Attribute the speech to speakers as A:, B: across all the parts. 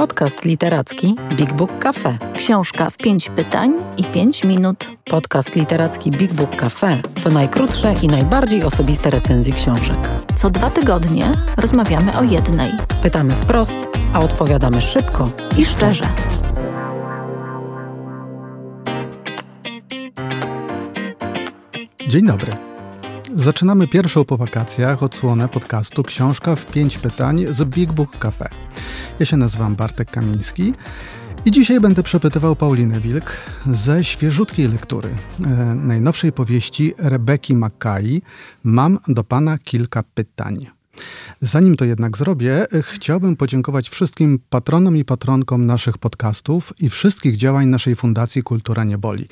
A: Podcast literacki Big Book Cafe.
B: Książka w pięć pytań i pięć minut.
A: Podcast literacki Big Book Cafe to najkrótsze i najbardziej osobiste recenzje książek.
B: Co dwa tygodnie rozmawiamy o jednej.
A: Pytamy wprost, a odpowiadamy szybko
B: I szczerze.
C: Dzień dobry. Zaczynamy pierwszą po wakacjach odsłonę podcastu Książka w pięć pytań z Big Book Cafe. Ja się nazywam Bartek Kamiński i dzisiaj będę przepytywał Paulinę Wilk ze świeżutkiej lektury e, najnowszej powieści Rebeki Mackay Mam do Pana kilka pytań. Zanim to jednak zrobię, chciałbym podziękować wszystkim patronom i patronkom naszych podcastów i wszystkich działań naszej Fundacji Kultura Nie Boli.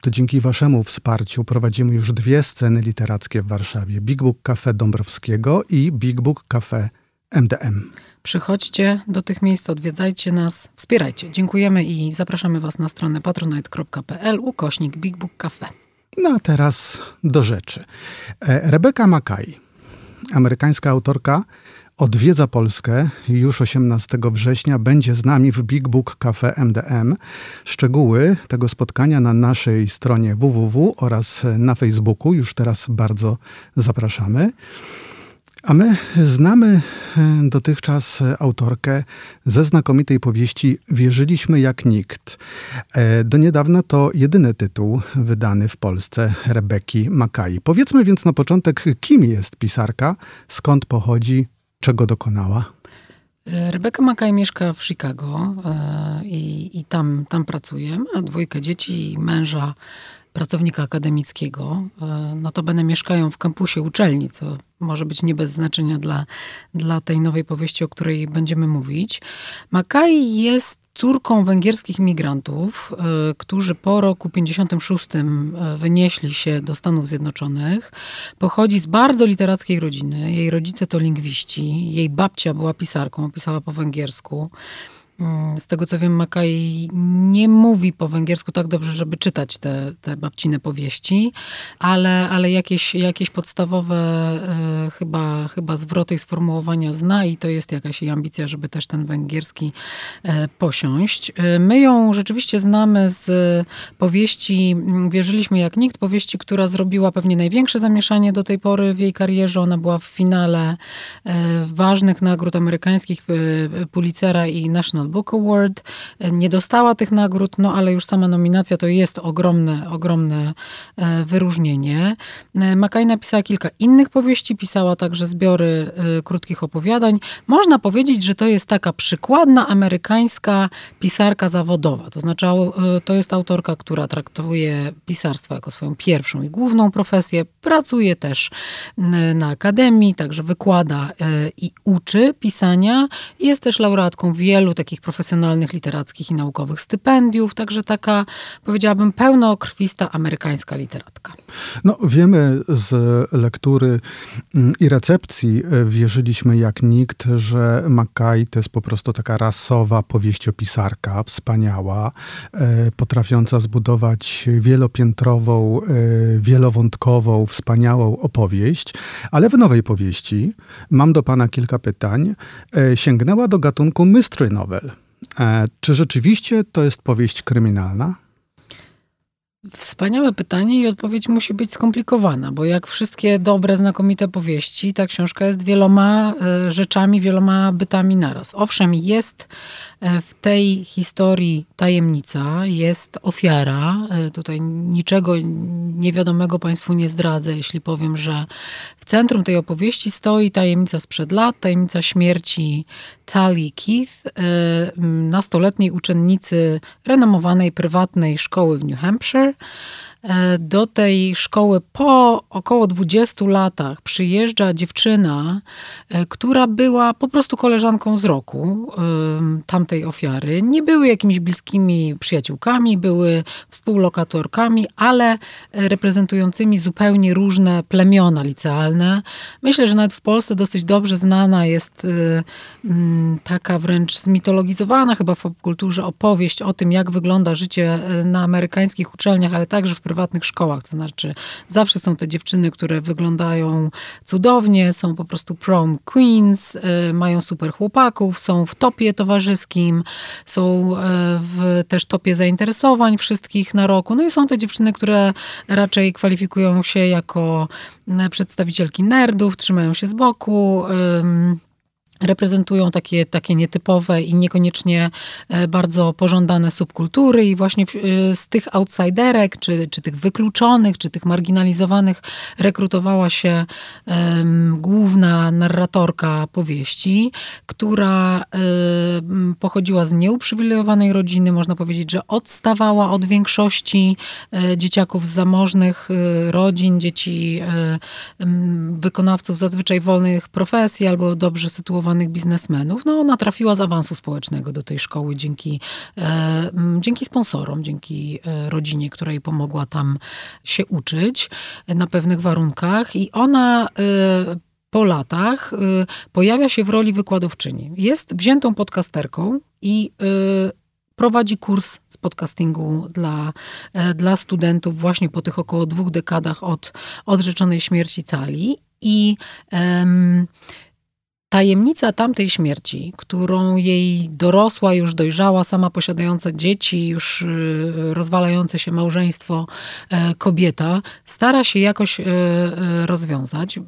C: To dzięki Waszemu wsparciu prowadzimy już dwie sceny literackie w Warszawie: Big Book Cafe Dąbrowskiego i Big Book Cafe MDM.
A: Przychodźcie do tych miejsc, odwiedzajcie nas, wspierajcie. Dziękujemy i zapraszamy Was na stronę patronite.pl ukośnik Big Book Cafe.
C: No a teraz do rzeczy. E, Rebeka Mackay, amerykańska autorka, odwiedza Polskę już 18 września. Będzie z nami w Big Book Cafe MDM. Szczegóły tego spotkania na naszej stronie www oraz na Facebooku. Już teraz bardzo zapraszamy. A my znamy e, dotychczas autorkę ze znakomitej powieści Wierzyliśmy jak nikt. E, do niedawna to jedyny tytuł wydany w Polsce Rebeki Makai. Powiedzmy więc na początek, kim jest pisarka, skąd pochodzi, czego dokonała.
A: Rebeka Makaj mieszka w Chicago e, i, i tam, tam pracuje. Ma dwójkę dzieci i męża, pracownika akademickiego. E, Notabene mieszkają w kampusie uczelni, co może być nie bez znaczenia dla, dla tej nowej powieści, o której będziemy mówić. Makaj jest córką węgierskich migrantów, y, którzy po roku 56 y, wynieśli się do Stanów Zjednoczonych. Pochodzi z bardzo literackiej rodziny. Jej rodzice to lingwiści. Jej babcia była pisarką, pisała po węgiersku. Mm, z tego co wiem, Makaj nie mówi po węgiersku tak dobrze, żeby czytać te, te babcine powieści, ale, ale jakieś, jakieś podstawowe e, chyba, chyba zwroty i sformułowania zna i to jest jakaś jej ambicja, żeby też ten węgierski e, posiąść. E, my ją rzeczywiście znamy z powieści mm, Wierzyliśmy jak nikt, powieści, która zrobiła pewnie największe zamieszanie do tej pory w jej karierze. Ona była w finale e, ważnych nagród amerykańskich Pulitzera i National Book Award. Nie dostała tych nagród, no ale już sama nominacja to jest ogromne, ogromne wyróżnienie. Makaj napisała kilka innych powieści, pisała także zbiory e, krótkich opowiadań. Można powiedzieć, że to jest taka przykładna amerykańska pisarka zawodowa. To znaczy, to jest autorka, która traktuje pisarstwo jako swoją pierwszą i główną profesję. Pracuje też na akademii, także wykłada i uczy pisania. Jest też laureatką wielu takich takich profesjonalnych, literackich i naukowych stypendiów. Także taka, powiedziałabym, pełnokrwista amerykańska literatka.
C: No, wiemy z lektury mm, i recepcji, e, wierzyliśmy jak nikt, że Mackay to jest po prostu taka rasowa powieściopisarka, wspaniała, e, potrafiąca zbudować wielopiętrową, e, wielowątkową, wspaniałą opowieść. Ale w nowej powieści, mam do pana kilka pytań, sięgnęła do gatunku mystery novel. Czy rzeczywiście to jest powieść kryminalna?
A: Wspaniałe pytanie i odpowiedź musi być skomplikowana, bo jak wszystkie dobre, znakomite powieści, ta książka jest wieloma e, rzeczami, wieloma bytami naraz. Owszem, jest w tej historii tajemnica, jest ofiara. E, tutaj niczego niewiadomego Państwu nie zdradzę, jeśli powiem, że w centrum tej opowieści stoi tajemnica sprzed lat, tajemnica śmierci Tali Keith, nastoletniej uczennicy renomowanej prywatnej szkoły w New Hampshire. E, do tej szkoły po około 20 latach przyjeżdża dziewczyna, e, która była po prostu koleżanką z roku tamtej ofiary. Nie były jakimiś bliskimi przyjaciółkami, były współlokatorkami, ale reprezentującymi zupełnie różne plemiona licealne. Myślę, że nawet w Polsce dosyć dobrze znana jest e, taka wręcz zmitologizowana chyba w popkulturze opowieść o tym, jak wygląda życie na amerykańskich uczelniach, ale także w prywatnych szkołach. To znaczy, zawsze są te dziewczyny, które wyglądają cudownie, są po prostu prom queens, y, mają super chłopaków, są w topie towarzyskim, są y, w też topie zainteresowań wszystkich na roku. No i są te dziewczyny, które raczej kwalifikują się jako y, przedstawicielki nerdów, trzymają się z boku reprezentują takie, takie nietypowe i niekoniecznie e, bardzo pożądane subkultury i właśnie e, z tych outsiderek, czy, czy tych wykluczonych, czy tych marginalizowanych rekrutowała się um, główna narratorka powieści, która um, pochodziła z nieuprzywilejowanej rodziny, można powiedzieć, że odstawała od większości um, dzieciaków z zamożnych rodzin, dzieci wykonawców zazwyczaj wolnych profesji albo dobrze sytuowanych biznesmenów, no ona trafiła z awansu społecznego do tej szkoły dzięki, e, dzięki sponsorom, dzięki e, rodzinie, która jej pomogła tam się uczyć na pewnych warunkach i ona e, po latach pojawia się w roli wykładowczyni. Jest wziętą podcasterką i prowadzi kurs z podcastingu dla, dla studentów właśnie po tych około dwóch dekadach od odrzeczonej śmierci Talii. I tajemnica tamtej śmierci, którą jej dorosła, już dojrzała, sama posiadająca dzieci, już y, rozwalające się małżeństwo e, kobieta, stara się jakoś e, e, rozwiązać.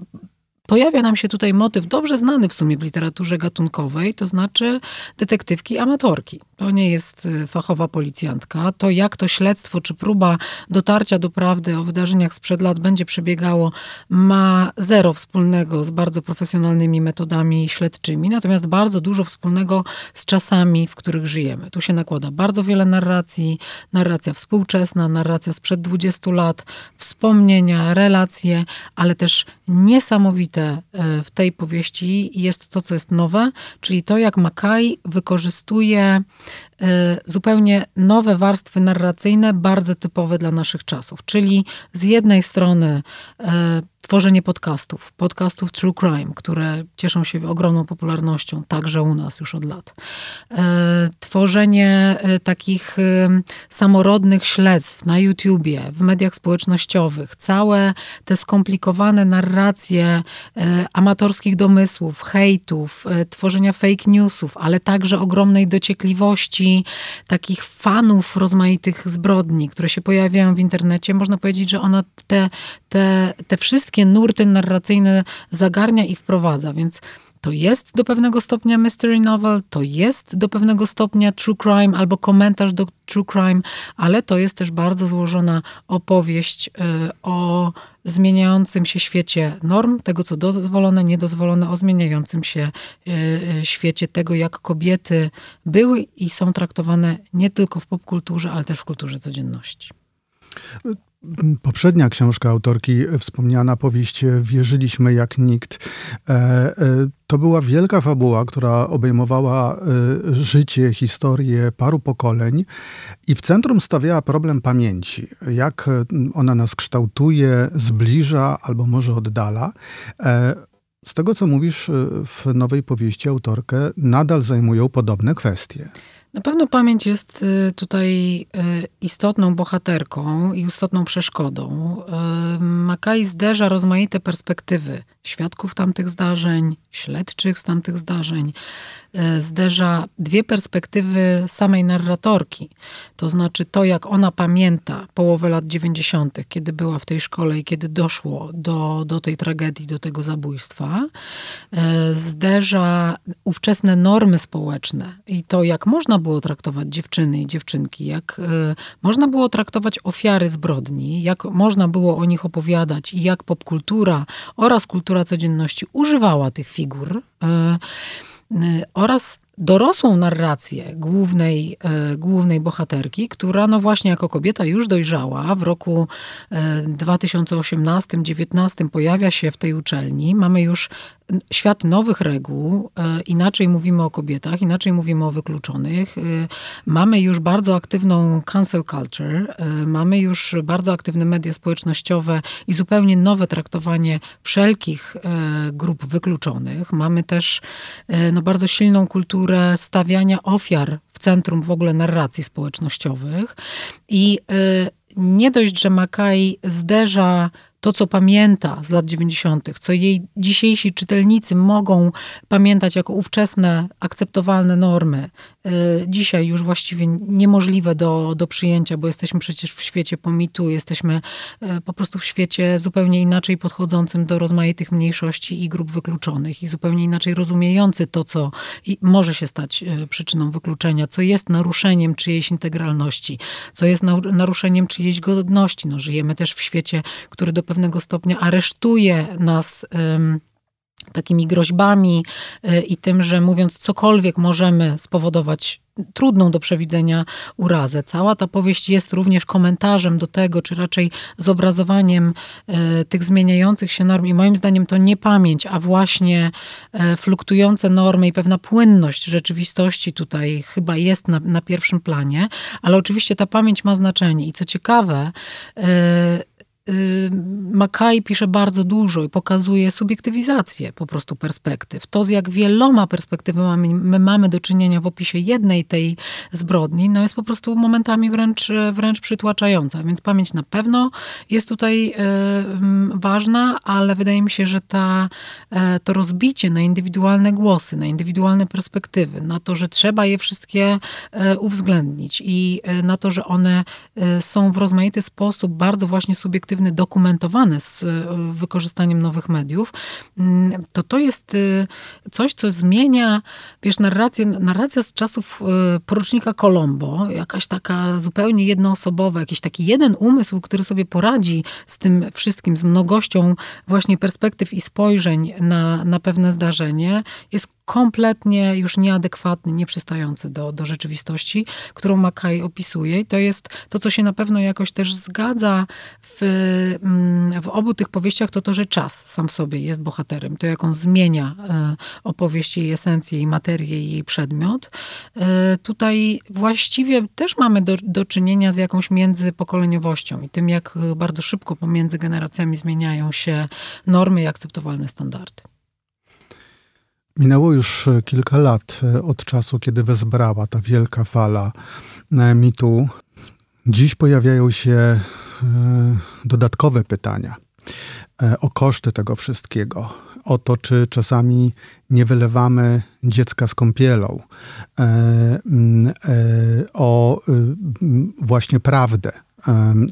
A: Pojawia nam się tutaj motyw dobrze znany w sumie w literaturze gatunkowej, to znaczy detektywki amatorki. To nie jest y, fachowa policjantka. To jak to śledztwo czy próba dotarcia do prawdy o wydarzeniach sprzed lat będzie przebiegało, ma zero wspólnego z bardzo profesjonalnymi metodami śledczymi, natomiast bardzo dużo wspólnego z czasami, w których żyjemy. Tu się nakłada bardzo wiele narracji, narracja współczesna, narracja sprzed 20 lat, wspomnienia, relacje, ale też niesamowite e, w tej powieści jest to, co jest nowe, czyli to, jak Mackay wykorzystuje E, zupełnie nowe warstwy narracyjne, bardzo typowe dla naszych czasów. Czyli z jednej strony e, tworzenie podcastów, podcastów True Crime, które cieszą się ogromną popularnością, także u nas już od lat. E, tworzenie takich samorodnych śledztw na YouTubie, w mediach społecznościowych, całe te skomplikowane narracje amatorskich domysłów, hejtów, tworzenia fake newsów, ale także ogromnej dociekliwości takich fanów rozmaitych zbrodni, które się pojawiają w internecie, można powiedzieć, że ona te, te, te wszystkie nurty narracyjne zagarnia i wprowadza, więc to jest do pewnego stopnia mystery novel, to jest do pewnego stopnia true crime albo komentarz do true crime, ale to jest też bardzo złożona opowieść y, o zmieniającym się świecie norm, tego co dozwolone, niedozwolone, o zmieniającym się y, y, świecie tego, jak kobiety były i są traktowane nie tylko w popkulturze, ale też w kulturze codzienności.
C: Poprzednia książka autorki, wspomniana powieść Wierzyliśmy jak nikt, e, e, to była wielka fabuła, która obejmowała e, życie, historię paru pokoleń i w centrum stawiała problem pamięci. Jak ona nas kształtuje, zbliża albo może oddala. Z tego, co mówisz w nowej powieści, autorkę nadal zajmują podobne kwestie.
A: Na pewno pamięć jest y, tutaj y, istotną bohaterką i istotną przeszkodą. Y, Makai zderza rozmaite perspektywy świadków tamtych zdarzeń, śledczych z tamtych zdarzeń, e, zderza dwie perspektywy samej narratorki. To znaczy to, jak ona pamięta połowę lat 90., kiedy była w tej szkole i kiedy doszło do, do tej tragedii, do tego zabójstwa. E, zderza ówczesne normy społeczne i to, jak można było traktować dziewczyny i dziewczynki, jak e, można było traktować ofiary zbrodni, jak można było o nich opowiadać i jak popkultura oraz kultura kultura codzienności używała tych figur e, e, oraz dorosłą narrację głównej, e, głównej bohaterki, która no właśnie jako kobieta już dojrzała, w roku 2018-19 pojawia się w tej uczelni. Mamy już świat nowych reguł, e, inaczej mówimy o kobietach, inaczej mówimy o wykluczonych. E, mamy już bardzo aktywną cancel culture, e, mamy już bardzo aktywne media społecznościowe i zupełnie nowe traktowanie wszelkich grup wykluczonych. Mamy też no, bardzo silną kulturę stawiania ofiar w centrum w ogóle narracji społecznościowych. I nie dość, że Makai zderza to, co pamięta z lat 90., co jej dzisiejsi czytelnicy mogą pamiętać jako ówczesne, akceptowalne normy, e, dzisiaj już właściwie niemożliwe do, do przyjęcia, bo jesteśmy przecież w świecie pomitu, jesteśmy e, po prostu w świecie zupełnie inaczej podchodzącym do rozmaitych mniejszości i grup wykluczonych i zupełnie inaczej rozumiejący to, co może się stać e, przyczyną wykluczenia, co jest naruszeniem czyjejś integralności, co jest naruszeniem czyjejś godności. No, żyjemy też w świecie, który do pewnego stopnia aresztuje nas takimi groźbami y, i tym, że mówiąc cokolwiek możemy spowodować trudną do przewidzenia urazę. Cała ta powieść jest również komentarzem do tego, czy raczej zobrazowaniem y, tych zmieniających się norm. I moim zdaniem to nie pamięć, a właśnie y, fluktujące normy i pewna płynność rzeczywistości tutaj chyba jest na, na pierwszym planie, ale oczywiście ta pamięć ma znaczenie. I co ciekawe, Mackay pisze bardzo dużo i pokazuje subiektywizację po prostu perspektyw. To, z jak wieloma perspektywami my mamy do czynienia w opisie jednej tej zbrodni, no jest po prostu momentami wręcz, wręcz przytłaczająca. Więc pamięć na pewno jest tutaj y, ważna, ale wydaje mi się, że ta, e, to rozbicie na indywidualne głosy, na indywidualne perspektywy, na to, że trzeba je wszystkie e, uwzględnić i e, na to, że one są w rozmaity sposób bardzo właśnie subiektywne dokumentowane z e, wykorzystaniem nowych mediów, mm, to to jest e, coś, co zmienia, wiesz, narrację, narracja z czasów e, porucznika Colombo, jakaś taka zupełnie jednoosobowa, jakiś taki jeden umysł, który sobie poradzi z tym wszystkim, z mnogością właśnie perspektyw i spojrzeń na, na pewne zdarzenie, jest kompletnie już nieadekwatny, nieprzystający do, do rzeczywistości, którą Makaj opisuje. I to jest to, co się na pewno jakoś też zgadza w, mm, w obu tych powieściach, to to, że czas sam w sobie jest bohaterem. To, jak on zmienia e, opowieść, jej esencję, jej materię, jej przedmiot. E, tutaj właściwie też mamy do, do czynienia z jakąś międzypokoleniowością i tym, jak bardzo szybko pomiędzy generacjami zmieniają się normy i akceptowalne standardy.
C: Minęło już e, kilka lat e, od czasu, kiedy wezbrała ta wielka fala e, mitu. Dziś pojawiają się dodatkowe pytania o koszty tego wszystkiego, o to, czy czasami nie wylewamy dziecka z kąpielą, o właśnie prawdę,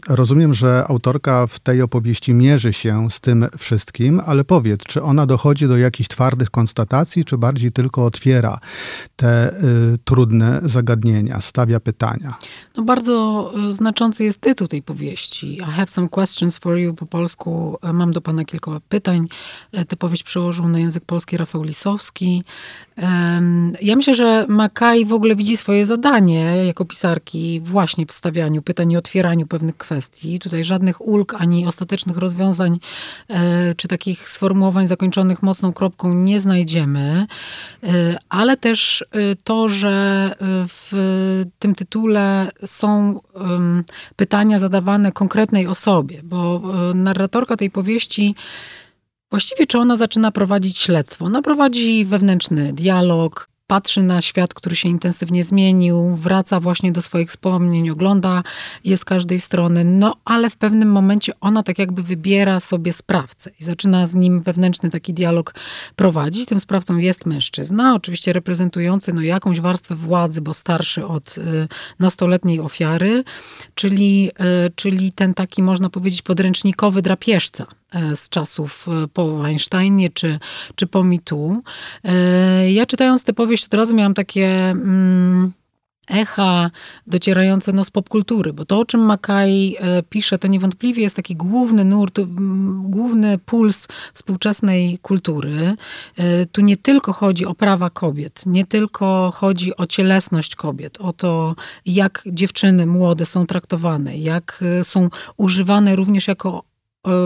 C: Rozumiem, że autorka w tej opowieści mierzy się z tym wszystkim, ale powiedz, czy ona dochodzi do jakichś twardych konstatacji, czy bardziej tylko otwiera te y, trudne zagadnienia, stawia pytania?
A: No bardzo y, znaczący jest tytuł tej powieści. I have some questions for you. Po polsku e, mam do pana kilka pytań. E, tę powieść przełożył na język polski Rafał Lisowski. Ja myślę, że Makaj w ogóle widzi swoje zadanie jako pisarki właśnie w stawianiu pytań i otwieraniu pewnych kwestii. Tutaj żadnych ulg ani ostatecznych rozwiązań e, czy takich sformułowań zakończonych mocną kropką nie znajdziemy, e, ale też e, to, że w tym tytule są pytania zadawane konkretnej osobie, bo narratorka tej powieści Właściwie czy ona zaczyna prowadzić śledztwo? Ona prowadzi wewnętrzny dialog, patrzy na świat, który się intensywnie zmienił, wraca właśnie do swoich wspomnień, ogląda je z każdej strony, no ale w pewnym momencie ona tak jakby wybiera sobie sprawcę i zaczyna z nim wewnętrzny taki dialog prowadzić. Tym sprawcą jest mężczyzna, oczywiście reprezentujący no, jakąś warstwę władzy, bo starszy od y, nastoletniej ofiary, czyli, y, czyli ten taki, można powiedzieć, podręcznikowy drapieżca z czasów e, po Einsteinie czy, czy po mitu. E, ja czytając tę powieść od razu miałam takie... Mm, echa docierające no, z popkultury, bo to, o czym Mackay pisze, to niewątpliwie jest taki główny nurt, główny puls współczesnej kultury. Tu nie tylko chodzi o prawa kobiet, nie tylko chodzi o cielesność kobiet, o to, jak dziewczyny młode są traktowane, jak są używane również jako E,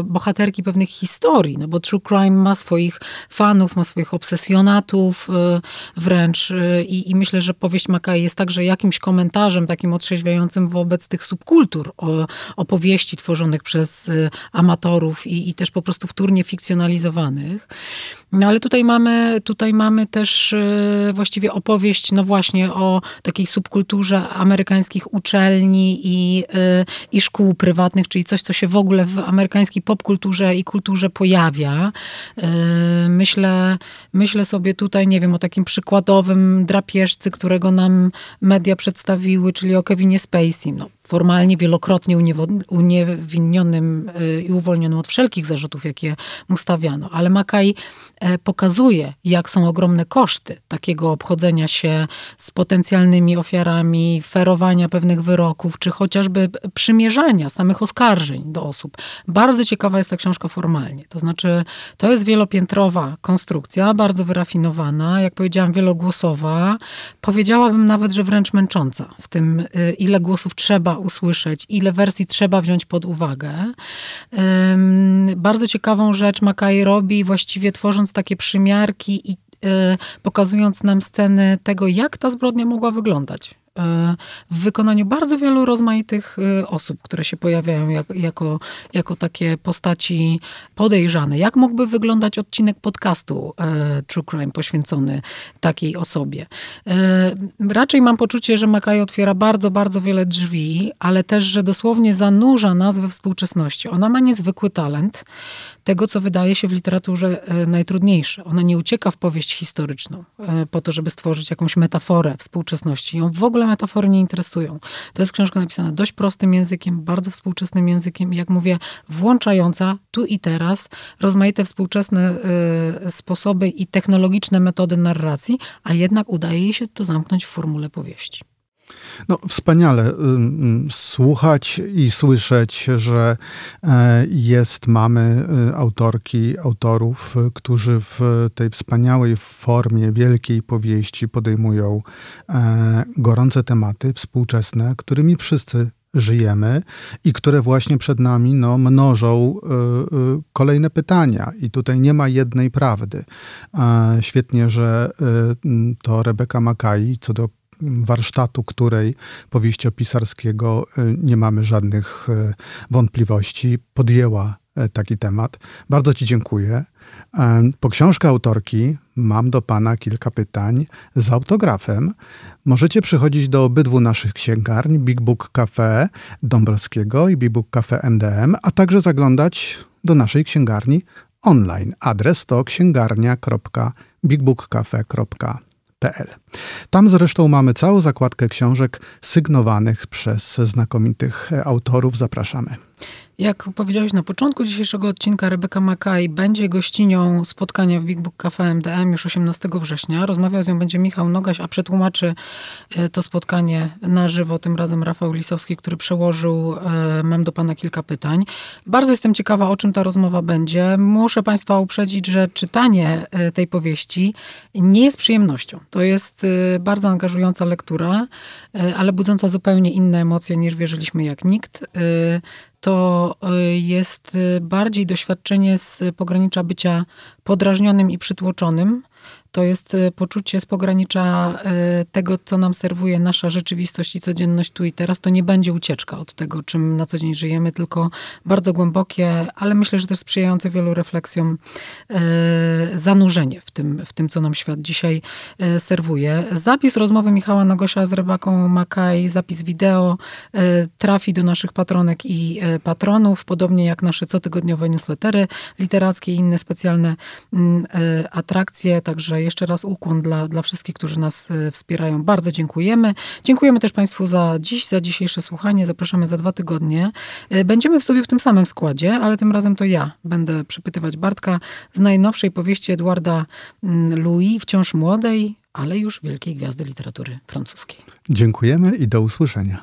A: bohaterki pewnych historii, no bo true crime ma swoich fanów, ma swoich obsesjonatów e, wręcz e, i, i myślę, że powieść Mackay jest także jakimś komentarzem takim otrzeźwiającym wobec tych subkultur opowieści tworzonych przez amatorów i, i też po prostu wtórnie fikcjonalizowanych. No ale tutaj mamy, tutaj mamy też e, właściwie opowieść, no właśnie o takiej subkulturze amerykańskich uczelni i, e, i szkół prywatnych, czyli coś, co się w ogóle w amerykańskiej popkulturze i kulturze pojawia. E, myślę, myślę sobie tutaj, nie wiem, o takim przykładowym drapieżcy, którego nam media przedstawiły, czyli o Kevinie Spacey. No, formalnie wielokrotnie uniewinionym y, i uwolnionym od wszelkich zarzutów, jakie mu stawiano. Ale Makaj e, pokazuje, jak są ogromne koszty takiego obchodzenia się z potencjalnymi ofiarami, ferowania pewnych wyroków, czy chociażby przymierzania samych oskarżeń do osób. Bardzo ciekawa jest ta książka formalnie. To znaczy, to jest wielopiętrowa konstrukcja, bardzo wyrafinowana, jak powiedziałam, wielogłosowa. Powiedziałabym nawet, że wręcz męcząca w tym, y, ile głosów trzeba usłyszeć, ile wersji trzeba wziąć pod uwagę. Bardzo ciekawą rzecz Makai robi, właściwie tworząc takie przymiarki i e, pokazując nam sceny tego, jak ta zbrodnia mogła wyglądać w wykonaniu bardzo wielu rozmaitych y, osób, które się pojawiają jak, jako, jako takie postaci podejrzane. Jak mógłby wyglądać odcinek podcastu e, True Crime poświęcony takiej osobie? E, raczej mam poczucie, że Makaj otwiera bardzo, bardzo wiele drzwi, ale też, że dosłownie zanurza nas we współczesności. Ona ma niezwykły talent tego, co wydaje się w literaturze e, najtrudniejsze. Ona nie ucieka w powieść historyczną po to, żeby stworzyć jakąś metaforę współczesności. Ją w ogóle metafory nie interesują. To jest książka napisana dość prostym językiem, bardzo współczesnym językiem jak mówię, włączająca tu i teraz rozmaite współczesne y, sposoby i technologiczne metody narracji, a jednak udaje jej się to zamknąć w formule powieści.
C: No, wspaniale słuchać i słyszeć, że e, jest, mamy e, autorki, autorów, którzy w tej wspaniałej formie wielkiej powieści podejmują e, gorące tematy współczesne, którymi wszyscy żyjemy i które właśnie przed nami no, mnożą y, y, kolejne pytania. I tutaj nie ma jednej prawdy. Y, świetnie, że to Rebeka Makai, co do warsztatu, której powieściopisarskiego y, nie mamy żadnych y, wątpliwości, podjęła e, taki temat. Bardzo Ci dziękuję. Po książkę autorki mam do Pana kilka pytań z autografem. Możecie przychodzić do obydwu naszych księgarni, Big Book Cafe Dąbrowskiego i Big Book Cafe MDM, a także zaglądać do naszej księgarni online. Adres to księgarnia.bigbookcafe.pl tam zresztą mamy całą zakładkę książek sygnowanych przez znakomitych autorów. Zapraszamy.
A: Jak powiedziałeś na początku dzisiejszego odcinka, Rebeka Makaj będzie gościnią spotkania w Big Book Cafe MDM już 18 września. Rozmawiał z nią będzie Michał Nogaś, a przetłumaczy e, to spotkanie na żywo, tym razem Rafał Lisowski, który przełożył e, Mam do Pana kilka pytań. Bardzo jestem ciekawa, o czym ta rozmowa będzie. Muszę Państwa uprzedzić, że czytanie e, tej powieści nie jest przyjemnością. To jest bardzo angażująca lektura, ale budząca zupełnie inne emocje niż wierzyliśmy jak nikt to y, jest y, bardziej doświadczenie z pogranicza bycia podrażnionym i przytłoczonym, to jest e, poczucie z pogranicza e, tego, co nam serwuje nasza rzeczywistość i codzienność tu i teraz. To nie będzie ucieczka od tego, czym na co dzień żyjemy, tylko bardzo głębokie, ale myślę, że też sprzyjające wielu refleksjom e, zanurzenie w tym, w tym co nam świat dzisiaj serwuje. Zapis rozmowy Michała Nogosia z Rebaką Makaj, zapis wideo trafi do naszych patronek i patronów, podobnie jak nasze cotygodniowe newslettery literackie i inne specjalne mm, atrakcje, także jeszcze raz ukłon dla, dla wszystkich, którzy nas e, wspierają. Bardzo dziękujemy. Dziękujemy też Państwu za dziś, za dzisiejsze słuchanie. Zapraszamy za dwa tygodnie. E, będziemy w studiu w tym samym składzie, ale tym razem to ja będę przypytywać Bartka z najnowszej powieści Edwarda mm, Louis, wciąż młodej, ale już wielkiej gwiazdy literatury francuskiej.
C: Dziękujemy i do usłyszenia.